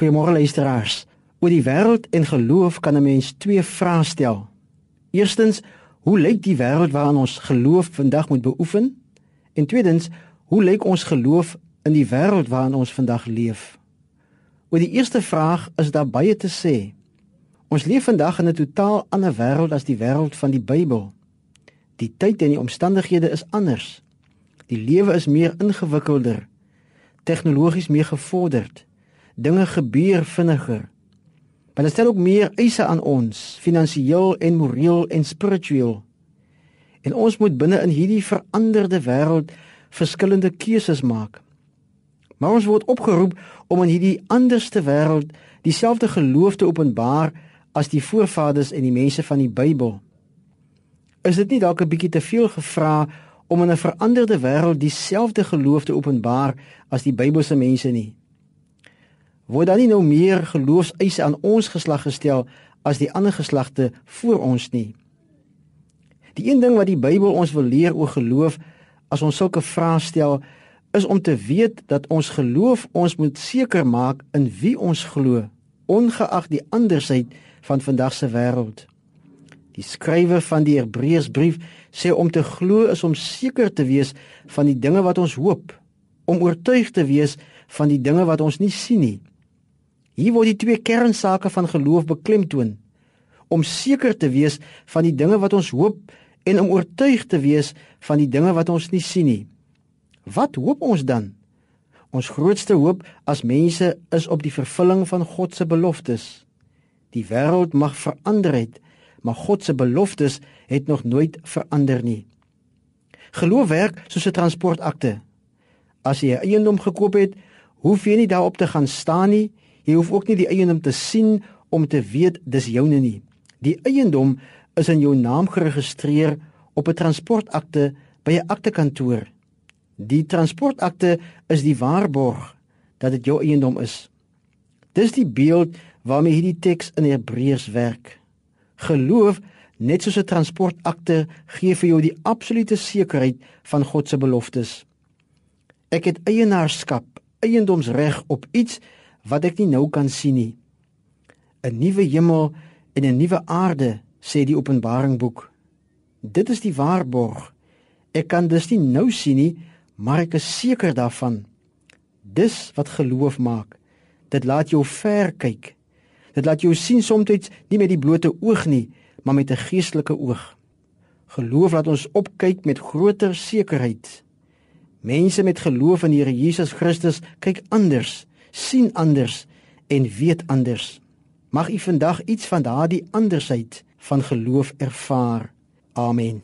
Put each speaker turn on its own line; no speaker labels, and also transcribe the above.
Goeiemôre luisteraars. Oor die wêreld en geloof kan 'n mens twee vrae stel. Eerstens, hoe lyk die wêreld waarin ons geloof vandag moet beoefen? En tweedens, hoe lyk ons geloof in die wêreld waarin ons vandag leef? Oor die eerste vraag is daar baie te sê. Ons leef vandag in 'n totaal ander wêreld as die wêreld van die Bybel. Die tyd en die omstandighede is anders. Die lewe is meer ingewikkelder, tegnologies meer gevorderd dinge gebeur vinniger. Dit stel ook meer eise aan ons, finansiëel en moreel en spiritueel. En ons moet binne in hierdie veranderde wêreld verskillende keuses maak. Maar ons word opgeroep om in hierdie anderste wêreld dieselfde geloof te openbaar as die voorvaders en die mense van die Bybel. Is dit nie dalk 'n bietjie te veel gevra om in 'n veranderde wêreld dieselfde geloof te openbaar as die Bybelse mense nie? Word dan nie nou meer geloofseise aan ons geslag gestel as die ander geslagte voor ons nie. Die een ding wat die Bybel ons wil leer oor geloof as ons sulke vrae stel, is om te weet dat ons geloof ons moet seker maak in wie ons glo, ongeag die andersheid van vandag se wêreld. Die skrywer van die Hebreërsbrief sê om te glo is om seker te wees van die dinge wat ons hoop, om oortuig te wees van die dinge wat ons nie sien nie. Hier word die twee kernsake van geloof beklemtoon om seker te wees van die dinge wat ons hoop en om oortuig te wees van die dinge wat ons nie sien nie. Wat hoop ons dan? Ons grootste hoop as mense is op die vervulling van God se beloftes. Die wêreld mag verander het, maar God se beloftes het nog nooit verander nie. Geloof werk soos 'n transportakte. As jy 'n eiendom gekoop het, hoef jy nie daarop te gaan staan nie Jy hoef ook nie die eiendom te sien om te weet dis joune nie. Die eiendom is in jou naam geregistreer op 'n transportakte by 'n aktekantoor. Die transportakte is die waarborg dat dit jou eiendom is. Dis die beeld waarmee hierdie teks in Hebreërs werk. Geloof, net soos 'n transportakte, gee vir jou die absolute sekerheid van God se beloftes. Ek het eienaarskap, eiendomsreg op iets wat ek nie nou kan sien nie. 'n Nuwe hemel en 'n nuwe aarde, sê die Openbaring boek. Dit is die waarborg. Ek kan dus nie nou sien nie, maar ek is seker daarvan. Dis wat geloof maak. Dit laat jou ver kyk. Dit laat jou sien soms nie met die blote oog nie, maar met 'n geestelike oog. Geloof laat ons opkyk met groter sekerheid. Mense met geloof in die Here Jesus Christus kyk anders sien anders en weet anders. Mag u vandag iets van daardie andersheid van geloof ervaar. Amen.